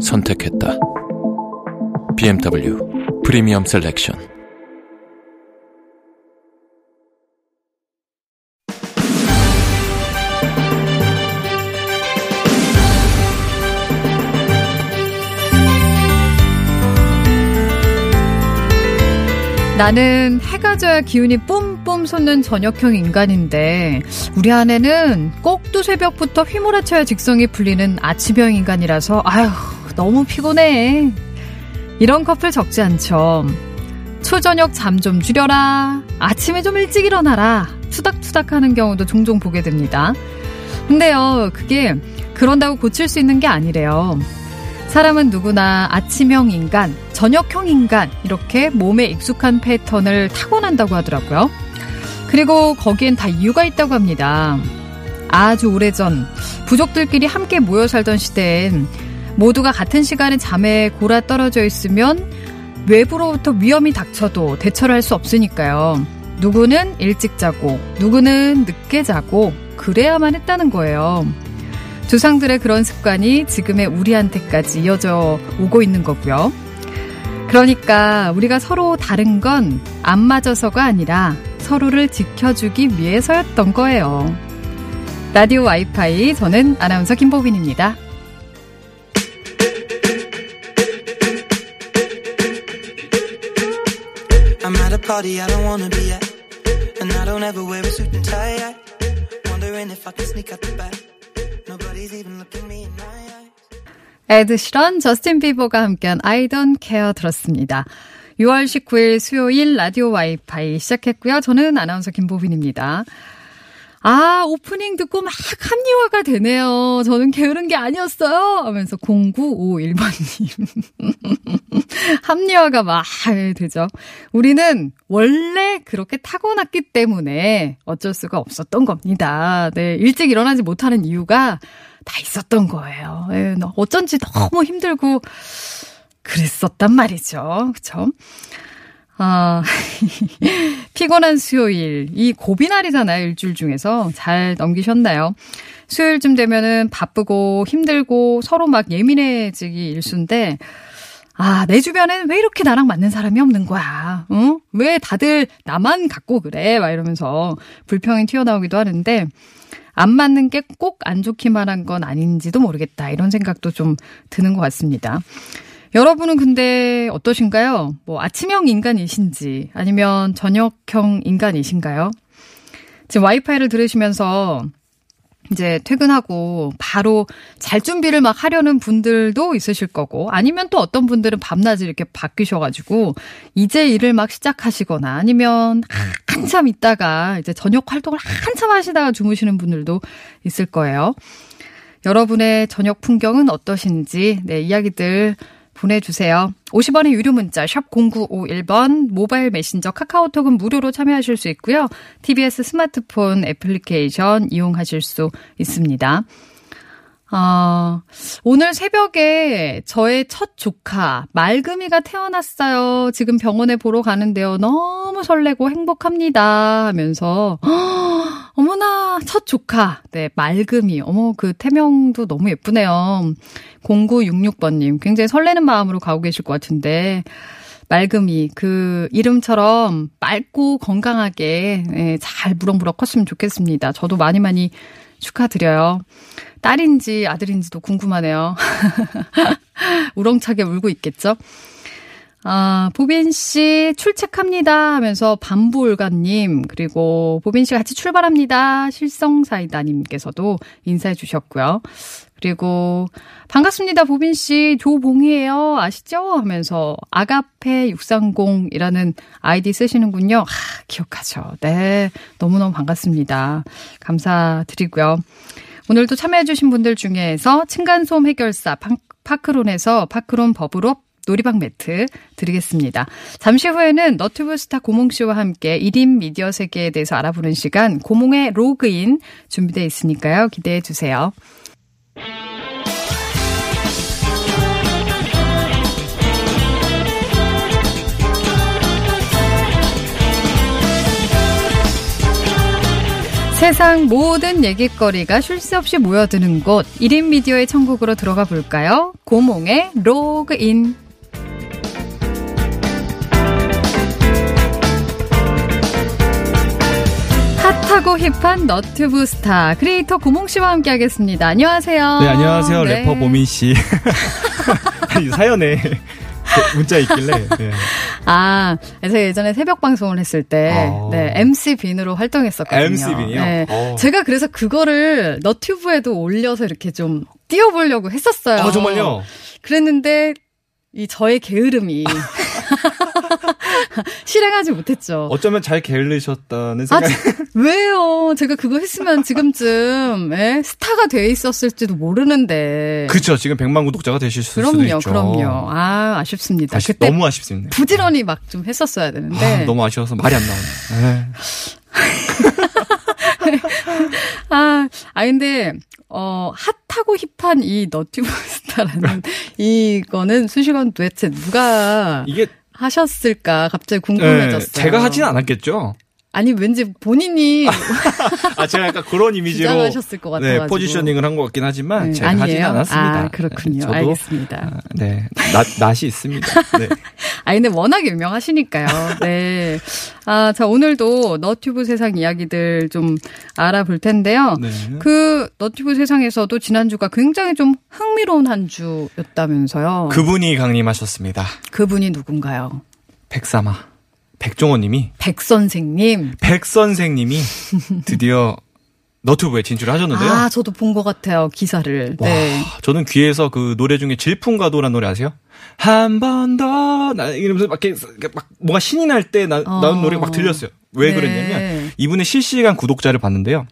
선택했다. BMW 프리미엄 셀렉션 나는 해가 져야 기운이 뿜뿜 솟는 저녁형 인간인데 우리 아내는 꼭두 새벽부터 휘몰아쳐야 직성이 풀리는 아침형 인간이라서 아휴 너무 피곤해. 이런 커플 적지 않죠. 초저녁 잠 좀 줄여라. 아침에 좀 일찍 일어나라. 투닥투닥 하는 경우도 종종 보게 됩니다. 근데요, 그게 그런다고 고칠 수 있는 게 아니래요. 사람은 누구나 아침형 인간, 저녁형 인간, 이렇게 몸에 익숙한 패턴을 타고난다고 하더라고요. 그리고 거기엔 다 이유가 있다고 합니다. 아주 오래전, 부족들끼리 함께 모여 살던 시대엔 모두가 같은 시간에 잠에 골아 떨어져 있으면 외부로부터 위험이 닥쳐도 대처를 할 수 없으니까요. 누구는 일찍 자고, 누구는 늦게 자고, 그래야만 했다는 거예요. 조상들의 그런 습관이 지금의 우리한테까지 이어져 오고 있는 거고요. 그러니까 우리가 서로 다른 건 안 맞아서가 아니라 서로를 지켜주기 위해서였던 거예요. 라디오 와이파이 저는 아나운서 김보빈입니다. Party I don't wanna be at And I don't ever wear a suit and tie Wondering if I can sneak out the back Nobody's even looking me in my eyes 에드 시런, 저스틴 비버가 함께한 I Don't Care 들었습니다. 6월 19일 수요일 라디오 와이파이 시작했고요. 저는 아나운서 김보빈입니다. 아, 오프닝 듣고 막 합리화가 되네요. 저는 게으른 게 아니었어요. 하면서 0951번님. 합리화가 막 되죠. 우리는 원래 그렇게 타고났기 때문에 어쩔 수가 없었던 겁니다. 네, 일찍 일어나지 못하는 이유가 다 있었던 거예요. 네, 어쩐지 너무 힘들고 그랬었단 말이죠. 그쵸? 아, 피곤한 수요일. 이 고비날이잖아요, 일주일 중에서. 잘 넘기셨나요? 수요일쯤 되면은 바쁘고 힘들고 서로 막 예민해지기 일수인데, 아, 내 주변엔 왜 이렇게 나랑 맞는 사람이 없는 거야? 응? 왜 다들 나만 갖고 그래? 막 이러면서 불평이 튀어나오기도 하는데, 안 맞는 게 꼭 안 좋기만 한 건 아닌지도 모르겠다. 이런 생각도 좀 드는 것 같습니다. 여러분은 근데 어떠신가요? 뭐 아침형 인간이신지 아니면 저녁형 인간이신가요? 지금 와이파이를 들으시면서 이제 퇴근하고 바로 잘 준비를 막 하려는 분들도 있으실 거고 아니면 또 어떤 분들은 밤낮을 이렇게 바뀌셔가지고 이제 일을 막 시작하시거나 아니면 한참 있다가 이제 저녁 활동을 한참 하시다가 주무시는 분들도 있을 거예요. 여러분의 저녁 풍경은 어떠신지 네 이야기들 보내주세요. 50원의 유료 문자 샵 0951번 모바일 메신저 카카오톡은 무료로 참여하실 수 있고요. TBS 스마트폰 애플리케이션 이용하실 수 있습니다. 아, 오늘 새벽에 저의 첫 조카, 말금이가 태어났어요. 지금 병원에 보러 가는데요. 너무 설레고 행복합니다. 하면서, 어머나, 첫 조카. 네, 말금이. 어머, 그 태명도 너무 예쁘네요. 0966번님, 굉장히 설레는 마음으로 가고 계실 것 같은데, 말금이 그 이름처럼 맑고 건강하게 네, 잘 무럭무럭 컸으면 좋겠습니다. 저도 많이 많이 축하드려요. 딸인지 아들인지도 궁금하네요. 우렁차게 울고 있겠죠? 아, 보빈 씨 출첵합니다 하면서 반부올가님 그리고 보빈 씨 같이 출발합니다 실성사이다님께서도 인사해 주셨고요. 그리고 반갑습니다 보빈 씨 조봉이에요 아시죠? 하면서 아가페 630이라는 아이디 쓰시는군요. 아, 기억하죠. 네 너무너무 반갑습니다. 감사드리고요. 오늘도 참여해주신 분들 중에서 층간소음 해결사 파크론에서 파크론 버블업 놀이방 매트 드리겠습니다. 잠시 후에는 너튜브 스타 고몽 씨와 함께 1인 미디어 세계에 대해서 알아보는 시간 고몽의 로그인 준비되어 있으니까요. 기대해 주세요. 세상 모든 얘기거리가 쉴 새 없이 모여드는 곳 1인 미디어의 천국으로 들어가 볼까요? 고몽의 로그인 핫하고 힙한 너튜브 스타 크리에이터 고몽 씨와 함께 하겠습니다. 안녕하세요. 네, 안녕하세요. 네. 래퍼 보민 씨. 사연에 그 문자 있길래. 네. 아, 제가 예전에 새벽 방송을 했을 때, 아. 네, MC 빈으로 활동했었거든요. MC 빈이요? 네, 어. 제가 그래서 그거를 너튜브에도 올려서 이렇게 좀 띄워보려고 했었어요. 아, 정말요? 그랬는데, 이 저의 게으름이 실행하지 못했죠. 어쩌면 잘 게을르셨다는 아, 생각이. 지- 왜요? 제가 그거 했으면 지금쯤 예? 스타가 돼 있었을지도 모르는데. 그쵸. 지금 100만 구독자가 되실 수도 그럼요, 있죠. 그럼요. 아, 아쉽습니다. 아쉽, 그때 너무 아쉽습니다. 부지런히 막 좀 했었어야 되는데. 아, 너무 아쉬워서 말이 안 나오네. 네. 아, 아 근데 어 핫하고 힙한 이 너튜브 스타라는 이거는 수식어는 도대체 누가 이게 하셨을까 갑자기 네, 궁금해졌어요. 제가 하진 않았겠죠. 아니 왠지 본인이 아, 제가 약간 그런 이미지로 주장하셨을 것 같아가지고. 네, 포지셔닝을 한 것 같긴 하지만 네, 제가 하진 아니에요? 않았습니다. 아, 그렇군요. 네, 저도 알겠습니다. 아, 네, 낯, 낯이 있습니다. 네. 아 근데 워낙 유명하시니까요. 네. 아, 자 오늘도 너튜브 세상 이야기들 좀 알아볼 텐데요. 네. 그 너튜브 세상에서도 지난 주가 굉장히 좀 흥미로운 한 주였다면서요. 그분이 강림하셨습니다. 그분이 누군가요? 백사마. 백종원님이 백선생님 백선생님이 드디어 너튜브에 진출하셨는데요. 아, 저도 본 것 같아요 기사를. 와, 네. 저는 귀에서 그 노래 중에 질풍가도란 노래 아세요? 한 번 더 이러면서 막, 이렇게, 막 뭔가 신이 날때 어. 나온 노래가 막 들렸어요. 왜 네. 그랬냐면 이분의 실시간 구독자를 봤는데요.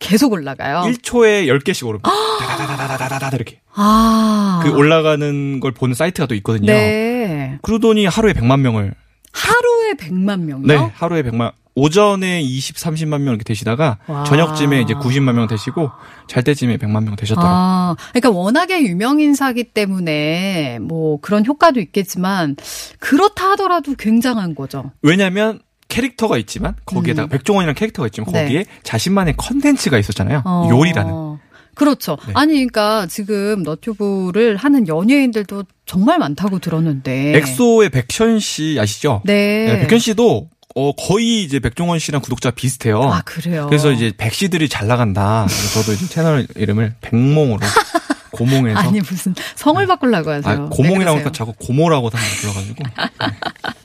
계속 올라가요. 1초에 10개씩 오릅니다. 아! 다다다다다다다 이렇게. 아. 그 올라가는 걸 보는 사이트가 또 있거든요. 네. 그러더니 하루에 100만 명을 하루에 100만 명이요? 네, 하루에 100만, 오전에 20, 30만 명 이렇게 되시다가, 와. 저녁쯤에 이제 90만 명 되시고, 잘 때쯤에 100만 명 되셨더라고요. 아, 그러니까 워낙에 유명 인사기 때문에 뭐 그런 효과도 있겠지만 그렇다 하더라도 굉장한 거죠. 왜냐면 캐릭터가 있지만 거기에다가 음. 백종원이라는 캐릭터가 있지만 네. 거기에 자신만의 컨텐츠가 있었잖아요. 어. 요리라는. 그렇죠. 네. 아니, 그러니까 지금 너튜브를 하는 연예인들도 정말 많다고 들었는데. 엑소의 백현 씨 아시죠? 네. 네, 백현 씨도 어, 거의 이제 백종원 씨랑 구독자 비슷해요. 아, 그래요? 그래서 이제 백 씨들이 잘 나간다. 저도 이제 채널 이름을 백몽으로 고몽해서 아니, 무슨 성을 바꾸려고 하세요. 아, 고몽이라고 네, 하니까 자꾸 고모라고 다 불러가지고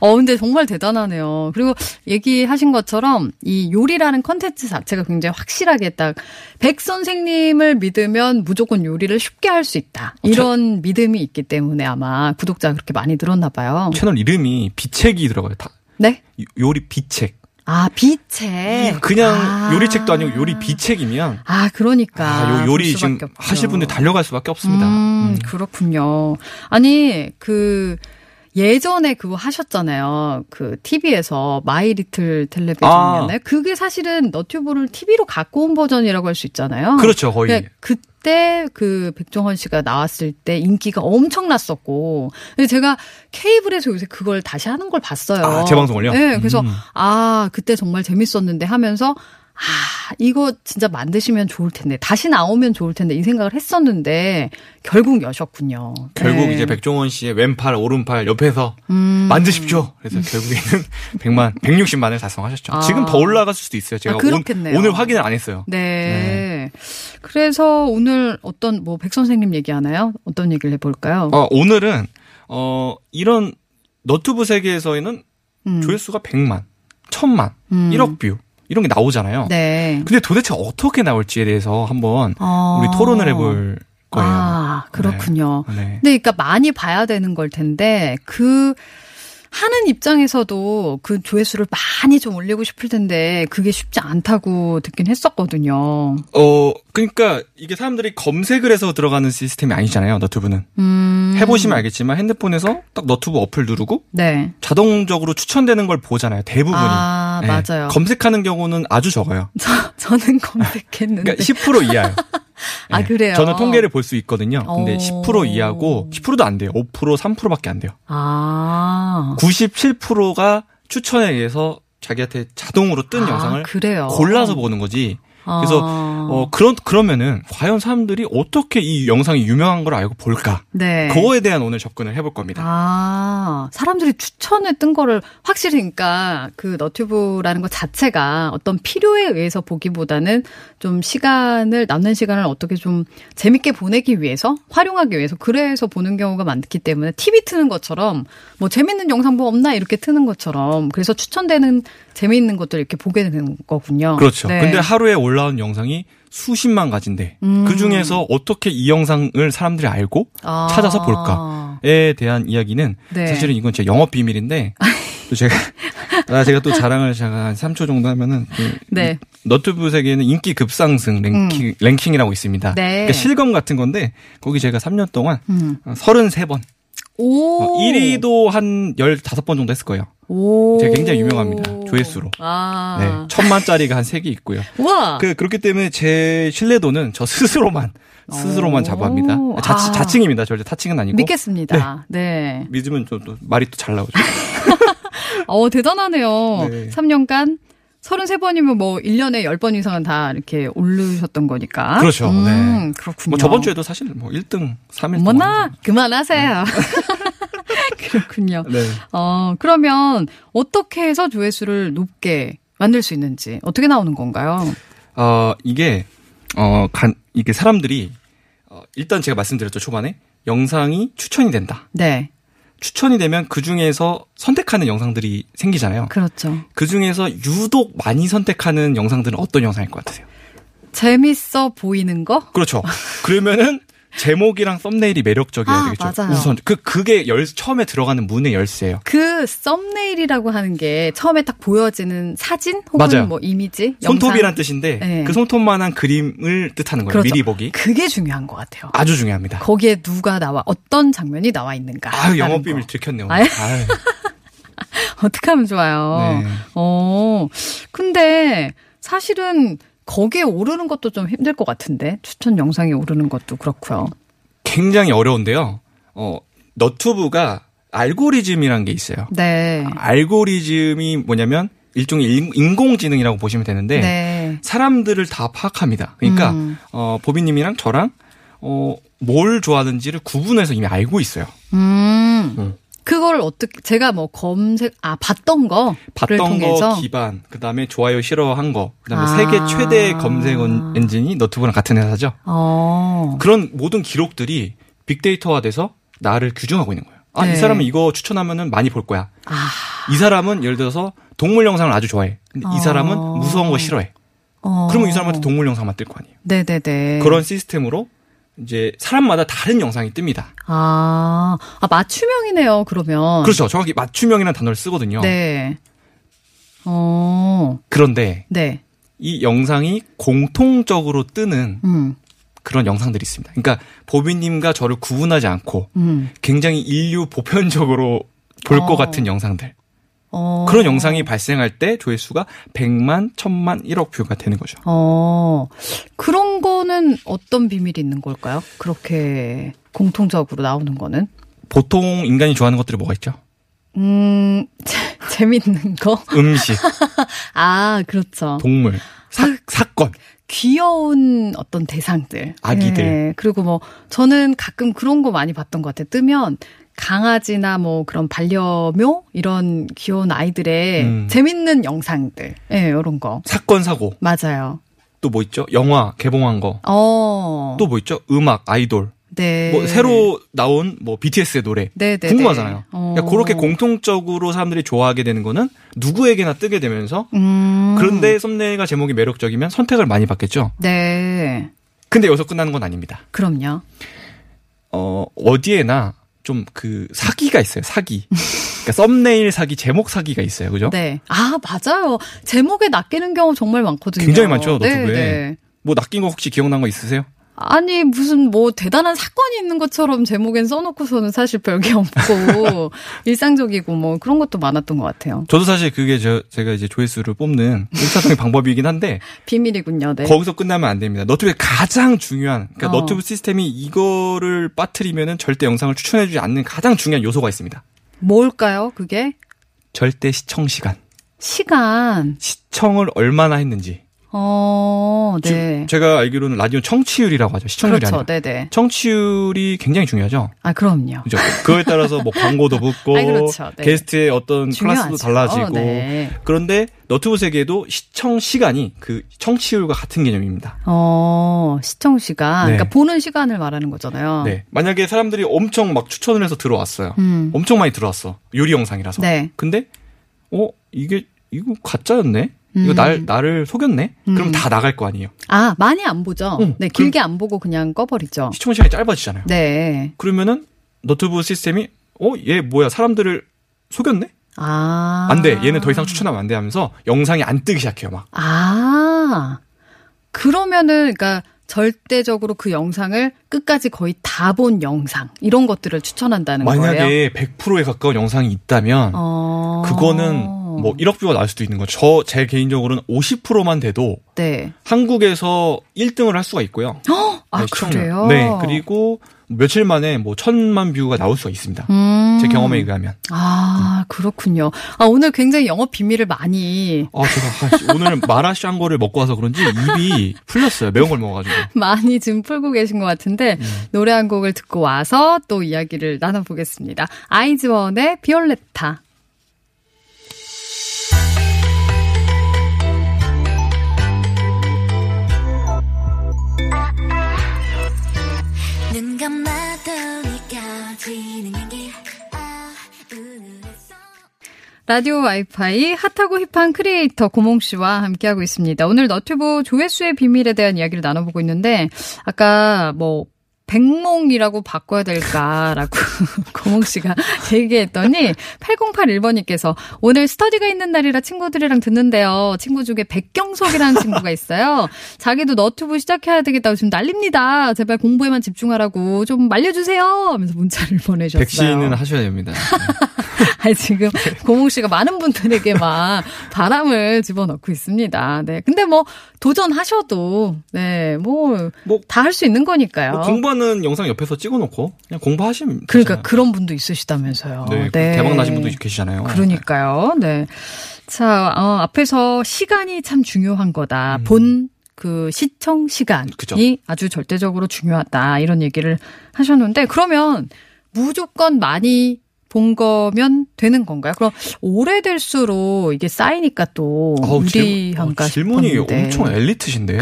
어, 근데 정말 대단하네요. 그리고 얘기하신 것처럼 이 요리라는 컨텐츠 자체가 굉장히 확실하게 딱 백 선생님을 믿으면 무조건 요리를 쉽게 할 수 있다. 이런 믿음이 있기 때문에 아마 구독자가 그렇게 많이 늘었나 봐요. 채널 이름이 비책이 들어가요. 다 네? 요- 요리 비책. 아, 비책. 그냥 아. 요리책도 아니고 요리 비책이면 아, 그러니까. 아, 요 요리 지금 없죠. 하실 분들 달려갈 수밖에 없습니다. 음, 음. 그렇군요. 아니, 그, 예전에 그거 하셨잖아요. 그, TV에서 마이 리틀 텔레비전이었나요? 그게 사실은 너튜브를 TV로 갖고 온 버전이라고 할 수 있잖아요. 그렇죠, 거의. 그러니까 그 때 그 백종원 씨가 나왔을 때 인기가 엄청났었고. 제가 케이블에서 요새 그걸 다시 하는 걸 봤어요. 아, 재방송을요? 네, 그래서 음. 아, 그때 정말 재밌었는데 하면서 아, 이거 진짜 만드시면 좋을 텐데, 다시 나오면 좋을 텐데, 이 생각을 했었는데, 결국 여셨군요. 결국 네. 이제 백종원 씨의 왼팔, 오른팔 옆에서 음. 만드십시오. 그래서 결국에는 100만, 160만을 달성하셨죠. 아. 지금 더 올라갔을 수도 있어요. 제가 아. 오, 늘 확인을 안 했어요. 네. 그래서 오늘 어떤, 뭐, 백 선생님 얘기하나요? 어떤 얘기를 해볼까요? 어, 오늘은 어 이런 너튜브 세계에서는 음. 조회수가 100만, 1000만, 음. 1억 뷰 이런 게 나오잖아요. 네. 근데 도대체 어떻게 나올지에 대해서 한번 어. 우리 토론을 해볼 거예요. 아, 그렇군요. 네. 근데 그러니까 많이 봐야 되는 걸 텐데 그 하는 입장에서도 그 조회수를 많이 좀 올리고 싶을 텐데 그게 쉽지 않다고 듣긴 했었거든요. 어, 그러니까 이게 사람들이 검색을 해서 들어가는 시스템이 아니잖아요. 너튜브는. 음. 해보시면 알겠지만 핸드폰에서 딱 너튜브 어플 누르고 네. 자동적으로 추천되는 걸 보잖아요. 대부분이. 아, 네. 맞아요. 검색하는 경우는 아주 적어요. 저, 저는 검색했는데. 그러니까 10% 이하요. 아, 네. 그래요? 저는 통계를 볼 수 있거든요. 근데 오. 10% 이하고 10%도 안 돼요. 5% 3%밖에 안 돼요. 아. 97%가 추천에 의해서 자기한테 자동으로 뜬 아, 영상을 그래요. 골라서 보는 거지. 그래서 아. 어 그런 그러면은 과연 사람들이 어떻게 이 영상이 유명한 걸 알고 볼까? 네. 그거에 대한 오늘 접근을 해볼 겁니다. 아, 사람들이 추천에 뜬 거를 확실히 그러니까 그 너튜브라는 것 자체가 어떤 필요에 의해서 보기보다는 좀 시간을 남는 시간을 어떻게 좀 재밌게 보내기 위해서 활용하기 위해서 그래서 보는 경우가 많기 때문에 TV 트는 것처럼 뭐 재밌는 영상 뭐 없나 이렇게 트는 것처럼 그래서 추천되는 재미있는 것들 이렇게 보게 되는 거군요. 그렇죠. 네. 근데 하루에 올라온 영상이 수십만 가지인데 음. 그 중에서 어떻게 이 영상을 사람들이 알고 아. 찾아서 볼까에 대한 이야기는 네. 사실은 이건 제 영업 비밀인데 또 제가 아, 제가 또 자랑을 제가 한 3초 정도 하면은 그 네. 너튜브 세계에는 인기 급상승 랭킹 랭킹이라고 있습니다. 네. 그러니까 실검 같은 건데 거기 제가 3년 동안 음. 33번 오. 1위도 한 15번 정도 했을 거예요. 오. 제가 굉장히 유명합니다. 조회수로. 아. 네. 천만짜리가 한 3개 있고요. 우와. 그, 그렇기 때문에 제 신뢰도는 저 스스로만, 스스로만 오. 자부합니다. 자치, 아. 자칭입니다. 절대 타칭은 아니고. 믿겠습니다. 네. 믿으면 또, 또 말이 또 잘 나오죠. 어, 대단하네요. 네. 3년간 33번이면 뭐 1년에 10번 이상은 다 이렇게 오르셨던 거니까. 그렇죠. 음, 네. 그렇군요. 뭐 저번 주에도 사실 뭐 1등, 3일 어머나, 그만하세요. 그렇군요. 네. 어, 그러면 어떻게 해서 조회수를 높게 만들 수 있는지 어떻게 나오는 건가요? 어, 이게, 어, 간, 이게 사람들이, 어, 일단 제가 말씀드렸죠, 초반에. 영상이 추천이 된다. 네. 추천이 되면 그 중에서 선택하는 영상들이 생기잖아요. 그렇죠. 그 중에서 유독 많이 선택하는 영상들은 어떤 영상일 것 같으세요? 재밌어 보이는 거? 그렇죠. 그러면은 제목이랑 썸네일이 매력적이어야 아, 되겠죠. 맞아요. 우선 그 그게 열 처음에 들어가는 문의 열쇠예요. 그 썸네일이라고 하는 게 처음에 딱 보여지는 사진 혹은 맞아요. 뭐 이미지, 손톱이란? 뜻인데 네. 그 손톱만한 그림을 뜻하는 거예요. 그렇죠. 미리 보기. 그게 중요한 것 같아요. 아주 중요합니다. 거기에 누가 나와 어떤 장면이 나와 있는가. 아유 영업 비밀 거. 들켰네요. 아유. 아유. 어떻게 하면 좋아요. 네. 어. 근데 사실은 거기에 오르는 것도 좀 힘들 것 같은데 추천 영상이 오르는 것도 그렇고요. 굉장히 어려운데요. 어 너튜브가 알고리즘이란 게 있어요. 네. 알고리즘이 뭐냐면 일종의 인- 인공지능이라고 보시면 되는데 네. 사람들을 다 파악합니다. 그러니까 음. 어 보비님이랑 저랑 어 뭘 좋아하는지를 구분해서 이미 알고 있어요. 음. 음. 그걸 어떻게 제가 뭐 검색 아 봤던 거를 봤던 통해서 거 기반, 그 다음에 좋아요 싫어한 거, 그 다음에 아. 세계 최대 검색 엔- 엔진이 너튜브랑 같은 회사죠. 어. 그런 모든 기록들이 빅데이터화돼서 나를 규정하고 있는 거예요. 아, 네. 이 사람은 이거 추천하면은 많이 볼 거야. 아. 이 사람은 예를 들어서 동물 영상을 아주 좋아해. 근데 이 사람은 어. 무서운 거 싫어해. 어. 그러면 이 사람한테 동물 영상만 뜰 거 아니에요. 네네네. 그런 시스템으로 이제 사람마다 다른 영상이 뜹니다. 아, 아 맞춤형이네요. 그러면. 그렇죠. 정확히 맞춤형이라는 단어를 쓰거든요. 네. 어. 그런데 네. 이 영상이 공통적으로 뜨는 음. 그런 영상들이 있습니다. 그러니까 보비님과 저를 구분하지 않고 음. 굉장히 인류 보편적으로 볼것 어. 같은 영상들. 어. 그런 영상이 발생할 때 조회수가 100만, 1000만, 1억 뷰가 되는 거죠. 어. 그런 거는 어떤 비밀이 있는 걸까요? 그렇게 공통적으로 나오는 거는? 보통 인간이 좋아하는 것들이 뭐가 있죠? 음, 재밌는 거? 음식, 아, 그렇죠. 동물, 사, 사건. 귀여운 어떤 대상들. 아기들. 예, 그리고 뭐, 저는 가끔 그런 거 많이 봤던 것 같아요. 뜨면, 강아지나 뭐 그런 반려묘? 이런 귀여운 아이들의 음. 재밌는 영상들. 예, 요런 거. 사건, 사고. 맞아요. 또 뭐 있죠? 영화 개봉한 거. 어. 또 뭐 있죠? 음악, 아이돌. 네. 뭐 새로 나온 뭐 BTS의 노래. 네, 네, 궁금하잖아요. 네. 그러니까 그렇게 공통적으로 사람들이 좋아하게 되는 거는 누구에게나 뜨게 되면서 음. 그런데 썸네일과 제목이 매력적이면 선택을 많이 받겠죠. 네. 근데 여기서 끝나는 건 아닙니다. 그럼요. 어, 어디에나 좀 그 사기가 있어요. 사기. 그러니까 썸네일 사기, 제목 사기가 있어요. 그죠? 네. 아, 맞아요. 제목에 낚이는 경우 정말 많거든요. 굉장히 많죠, 네, 노트북에. 네. 뭐 낚인 거 혹시 기억난 거 있으세요? 아니, 무슨 뭐 대단한 사건이 있는 것처럼 제목엔 써놓고서는 사실 별게 없고, 일상적이고 뭐 그런 것도 많았던 것 같아요. 저도 사실 그게 저 제가 이제 조회수를 뽑는 일차적인 방법이긴 한데 비밀이군요, 네. 거기서 끝나면 안 됩니다. 너튜브의 가장 중요한 그러니까 어. 너튜브 시스템이 이거를 빠뜨리면은 절대 영상을 추천해주지 않는 가장 중요한 요소가 있습니다. 뭘까요, 그게? 절대 시청 시간. 시간. 시청을 얼마나 했는지. 어, 네. 제가 알기로는 라디오 청취율이라고 하죠. 시청률이 그렇죠, 아니라. 네네. 청취율이 굉장히 중요하죠. 아, 그럼요. 그죠? 그거에 따라서 뭐 광고도 붙고 아이, 그렇죠. 네. 게스트의 어떤 클래스도 중요하죠. 달라지고 네. 그런데 너튜브 세계에도 시청 시간이 그 청취율과 같은 개념입니다. 어, 시청 시간. 네. 그러니까 보는 시간을 말하는 거잖아요. 네. 만약에 사람들이 엄청 막 추천을 해서 들어왔어요. 음. 엄청 많이 들어왔어. 요리 영상이라서. 네. 근데 어 이게 이거 가짜였네. 이거 음. 날 나를 속였네. 그럼 음. 다 나갈 거 아니에요. 아, 많이 안 보죠? 응, 네, 길게 안 보고 그냥 꺼버리죠. 시청 시간이 짧아지잖아요. 네. 그러면은 너튜브 시스템이 어 얘 뭐야 사람들을 속였네. 아. 안 돼. 얘는 더 이상 추천하면 안 돼 하면서 영상이 안 뜨기 시작해요, 막. 아. 그러면은, 그러니까, 절대적으로 그 영상을 끝까지 거의 다 본 영상, 이런 것들을 추천한다는 거예요. 만약에 100%에 가까운 영상이 있다면 어. 그거는 뭐 1억 뷰가 나올 수도 있는 거죠. 저제 개인적으로는 50%만 돼도 네. 한국에서 1등을 할 수가 있고요. 아, 네. 그래요? 네. 그리고 며칠 만에 뭐 천만 뷰가 나올 수가 있습니다. 음. 제 경험에 의하면. 아, 그렇군요. 아, 오늘 굉장히 영업 비밀을 많이, 아, 제가 아, 오늘 마라샹궈를 먹고 와서 그런지 입이 풀렸어요. 매운 걸 먹어가지고. 많이 지금 풀고 계신 것 같은데, 음. 노래 한 곡을 듣고 와서 또 이야기를 나눠보겠습니다. 아이즈원의 비올레타. 눈 감아도 아 라디오 와이파이 hot하고 hip한 creator 고몽 씨와 함께하고 있습니다. 오늘 너튜브 조회수의 비밀에 대한 이야기를 나눠보고 있는데 아까 뭐 백몽이라고 바꿔야 될까라고 고몽 씨가 얘기했더니 8081번님께서 오늘 스터디가 있는 날이라 친구들이랑 듣는데요. 친구 중에 백경석이라는 친구가 있어요. 자기도 너튜브 시작해야 되겠다고 지금 난립니다. 제발 공부에만 집중하라고 좀 말려주세요. 하면서 문자를 보내주셨어요. 백 씨는 하셔야 됩니다. 아니, 지금 고몽 씨가 많은 분들에게 막 바람을 집어넣고 있습니다. 네. 근데 뭐 도전하셔도 네, 뭐 뭐, 다할수 있는 거니까요. 뭐 공부하는 영상 옆에서 찍어놓고 그냥 공부하시면 그러니까 되잖아요. 그런 분도 있으시다면서요. 네, 대박 나신 분도 계시잖아요. 그러니까요. 네. 자, 어, 앞에서 시간이 참 중요한 거다. 음. 본그 시청 시간이 그죠. 아주 절대적으로 중요하다. 이런 얘기를 하셨는데 그러면 무조건 많이 본 거면 되는 건가요? 그럼 오래될수록 이게 쌓이니까 또 어우, 질- 유리한가 어, 질문이 싶었는데. 엄청 엘리트신데.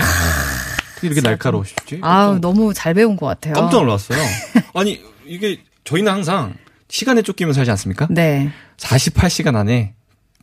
어떻게 이렇게 날카로우시지? 아우 너무 잘 배운 것 같아요. 깜짝 놀랐어요. 아니, 이게 저희는 항상 시간에 쫓기면 살지 않습니까? 네. 48시간 안에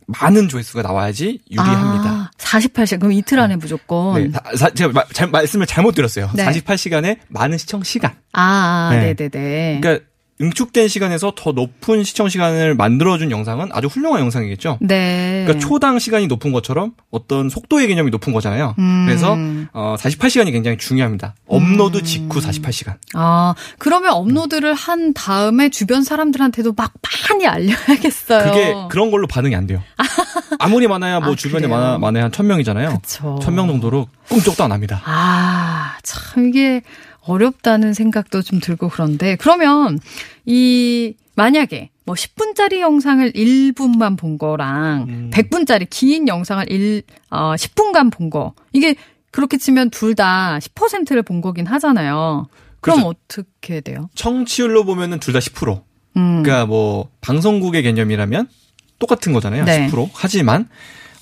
많은 조회수가 나와야지 유리합니다. 아, 48시간 그럼 이틀 안에 무조건. 네, 사- 사- 제가 마- 잘, 말씀을 잘못 드렸어요. 네. 48시간에 많은 시청 시간. 아, 네. 네, 네, 네. 그러니까 응축된 시간에서 더 높은 시청 시간을 만들어준 영상은 아주 훌륭한 영상이겠죠. 네. 그러니까 초당 시간이 높은 것처럼 어떤 속도의 개념이 높은 거잖아요. 음. 그래서 어, 48시간이 굉장히 중요합니다. 업로드 직후 48시간. 아, 그러면 업로드를 한 다음에 주변 사람들한테도 막 많이 알려야겠어요. 그게 그런 걸로 반응이 안 돼요. 아무리 많아야 뭐 아, 주변에 그래요? 많아 많아야 한 1000명이잖아요. 그쵸. 1000명 정도로 꿈쩍도 안 합니다. 아, 참 이게 어렵다는 생각도 좀 들고 그런데 그러면 이 만약에 뭐 10분짜리 영상을 1분만 본 거랑 음. 100분짜리 긴 영상을 1 어, 10분간 본 거. 이게 그렇게 치면 둘 다 10%를 본 거긴 하잖아요. 그럼. 어떻게 돼요? 청취율로 보면은 둘 다 10%. 음. 그러니까 뭐 방송국의 개념이라면 똑같은 거잖아요. 네. 10%. 하지만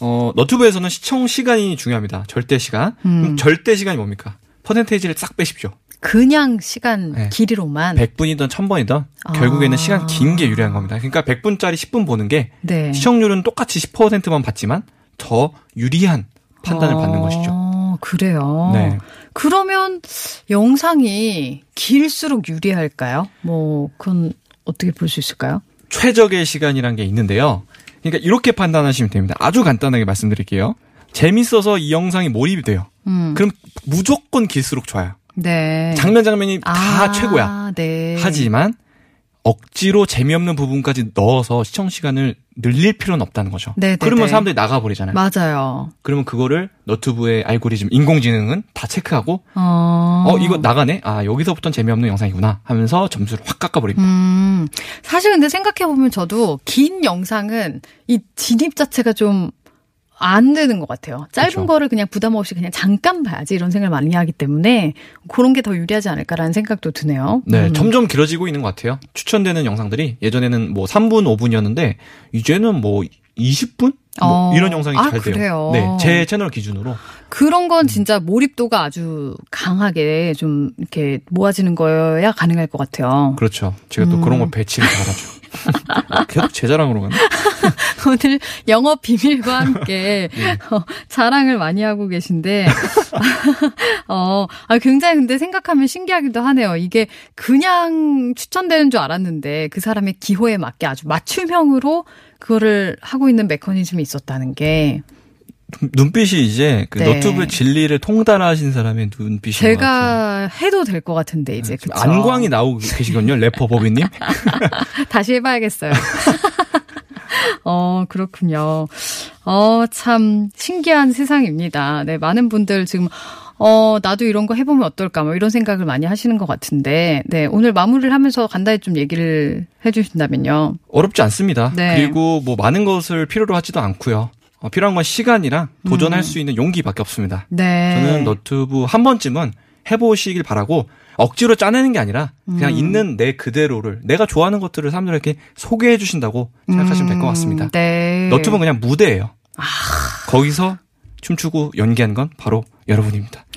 어 너튜브에서는 시청 시간이 중요합니다. 절대 시간. 음. 절대 시간이 뭡니까? 퍼센테이지를 싹 빼십시오. 그냥 시간 네. 길이로만 100분이든 1000번이든 아. 결국에는 시간 긴 게 유리한 겁니다. 그러니까 100분짜리 10분 보는 게 네. 시청률은 똑같이 10%만 받지만 더 유리한 판단을 받는 것이죠. 어, 그래요. 네. 그러면 영상이 길수록 유리할까요? 뭐 그건 어떻게 볼 수 있을까요? 최적의 시간이란 게 있는데요. 그러니까 이렇게 판단하시면 됩니다. 아주 간단하게 말씀드릴게요. 재밌어서 이 영상이 몰입이 돼요. 음. 그럼 무조건 길수록 좋아요. 네. 장면 장면이 다 아, 최고야. 네. 하지만 억지로 재미없는 부분까지 넣어서 시청 시간을 늘릴 필요는 없다는 거죠. 네, 네, 그러면 네. 사람들이 나가 버리잖아요. 맞아요. 그러면 그거를 너튜브의 알고리즘, 인공지능은 다 체크하고 어. 어 이거 나가네. 아 여기서부터는 재미없는 영상이구나 하면서 점수를 확 깎아버립니다. 음. 사실 근데 생각해보면 저도 긴 영상은 이 진입 자체가 좀 안 되는 것 같아요. 짧은 그쵸. 거를 그냥 부담 없이 그냥 잠깐 봐야지 이런 생각을 많이 하기 때문에 그런 게 더 유리하지 않을까라는 생각도 드네요. 네, 음. 점점 길어지고 있는 것 같아요. 추천되는 영상들이 예전에는 뭐 3분, 5분이었는데 이제는 뭐 20분? 뭐 어. 이런 영상이 아, 잘 돼요. 그래요? 네, 제 채널 기준으로. 그런 건 진짜 몰입도가 아주 강하게 좀 이렇게 모아지는 거여야 가능할 것 같아요. 그렇죠. 제가 또 음. 그런 걸 배치를 잘하죠. 계속 제 자랑으로 가네. 오늘 영업 비밀과 함께 예. 어, 자랑을 많이 하고 계신데, 어, 아, 굉장히 근데 생각하면 신기하기도 하네요. 이게 그냥 추천되는 줄 알았는데 그 사람의 기호에 맞게 아주 맞춤형으로 그거를 하고 있는 메커니즘이 있었다는 게 눈빛이 이제 그 네. 너튜브의 진리를 통달하신 사람의 같아요. 제가 해도 될 것 같은데 이제 그쵸? 안광이 나오고 계시거든요. 래퍼 버비님. 다시 해봐야겠어요. 어, 그렇군요. 어, 참, 신기한 세상입니다. 네, 많은 분들 지금, 어, 나도 이런 거 해보면 어떨까, 뭐 이런 생각을 많이 하시는 것 같은데, 네, 오늘 마무리를 하면서 간단히 좀 얘기를 해주신다면요. 어렵지 않습니다. 네. 그리고 뭐 많은 것을 필요로 하지도 않고요. 어, 필요한 건 시간이랑 도전할 수 있는 용기밖에 없습니다. 음. 네. 저는 너튜브 한 번쯤은 해보시길 바라고 억지로 짜내는 게 아니라 그냥 음. 있는 내 그대로를 내가 좋아하는 것들을 사람들에게 소개해 주신다고 생각하시면 될 것 같습니다. 음, 네. 너튜브는 그냥 무대예요. 거기서 춤추고 연기한 건 바로 여러분입니다.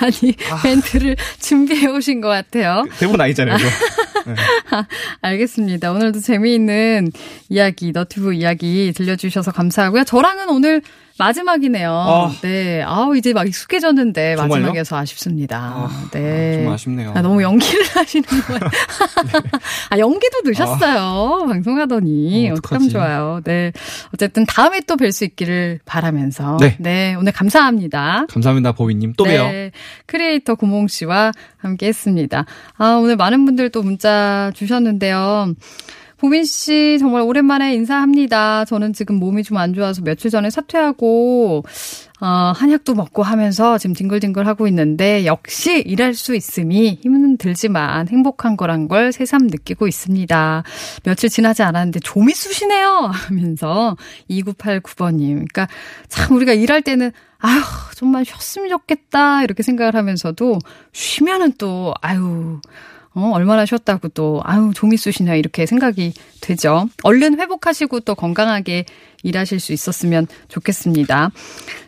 아니, 멘트를 준비해 오신 것 같아요. 대본 아니잖아요. 이거. 알겠습니다. 오늘도 재미있는 이야기, 너튜브 이야기 들려주셔서 감사하고요. 저랑은 오늘 마지막이네요. 아. 네. 아우, 이제 막 익숙해졌는데 정말요? 마지막이어서 아쉽습니다. 아, 네. 정말 아쉽네요. 아, 너무 연기를 하시는 거예요. 아, 연기도 넣으셨어요. 방송하더니. 어, 어떡하지? 좋아요. 네. 어쨌든 다음에 또 뵐 수 있기를 바라면서. 네. 오늘 감사합니다. 감사합니다, 보비님. 또 봬요. 네, 크리에이터 고몽 씨와 함께 했습니다. 아, 오늘 많은 분들 또 문자 주셨는데요. 보민 씨 정말 오랜만에 인사합니다. 저는 지금 몸이 좀 안 좋아서 며칠 전에 사퇴하고 어, 한약도 먹고 하면서 지금 뒹글뒹글 하고 있는데 역시 일할 수 있음이 힘은 들지만 행복한 거란 걸 새삼 느끼고 있습니다. 며칠 지나지 않았는데 좀이 쑤시네요 하면서 2989번님. 그러니까 참 우리가 일할 때는 아휴 좀만 쉬었으면 좋겠다 이렇게 생각을 하면서도 쉬면은 또 아유 어, 얼마나 쉬었다고 또, 아유, 좀이 쑤시냐, 이렇게 생각이 되죠. 얼른 회복하시고 또 건강하게 일하실 수 있었으면 좋겠습니다.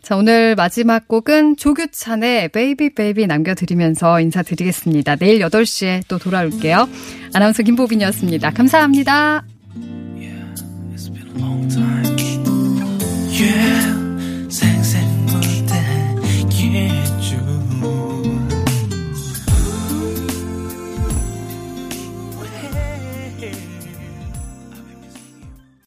자, 오늘 마지막 곡은 조규찬의 Baby Baby 남겨드리면서 인사드리겠습니다. 내일 8시에 또 돌아올게요. 아나운서 김보빈이었습니다. 감사합니다. Yeah.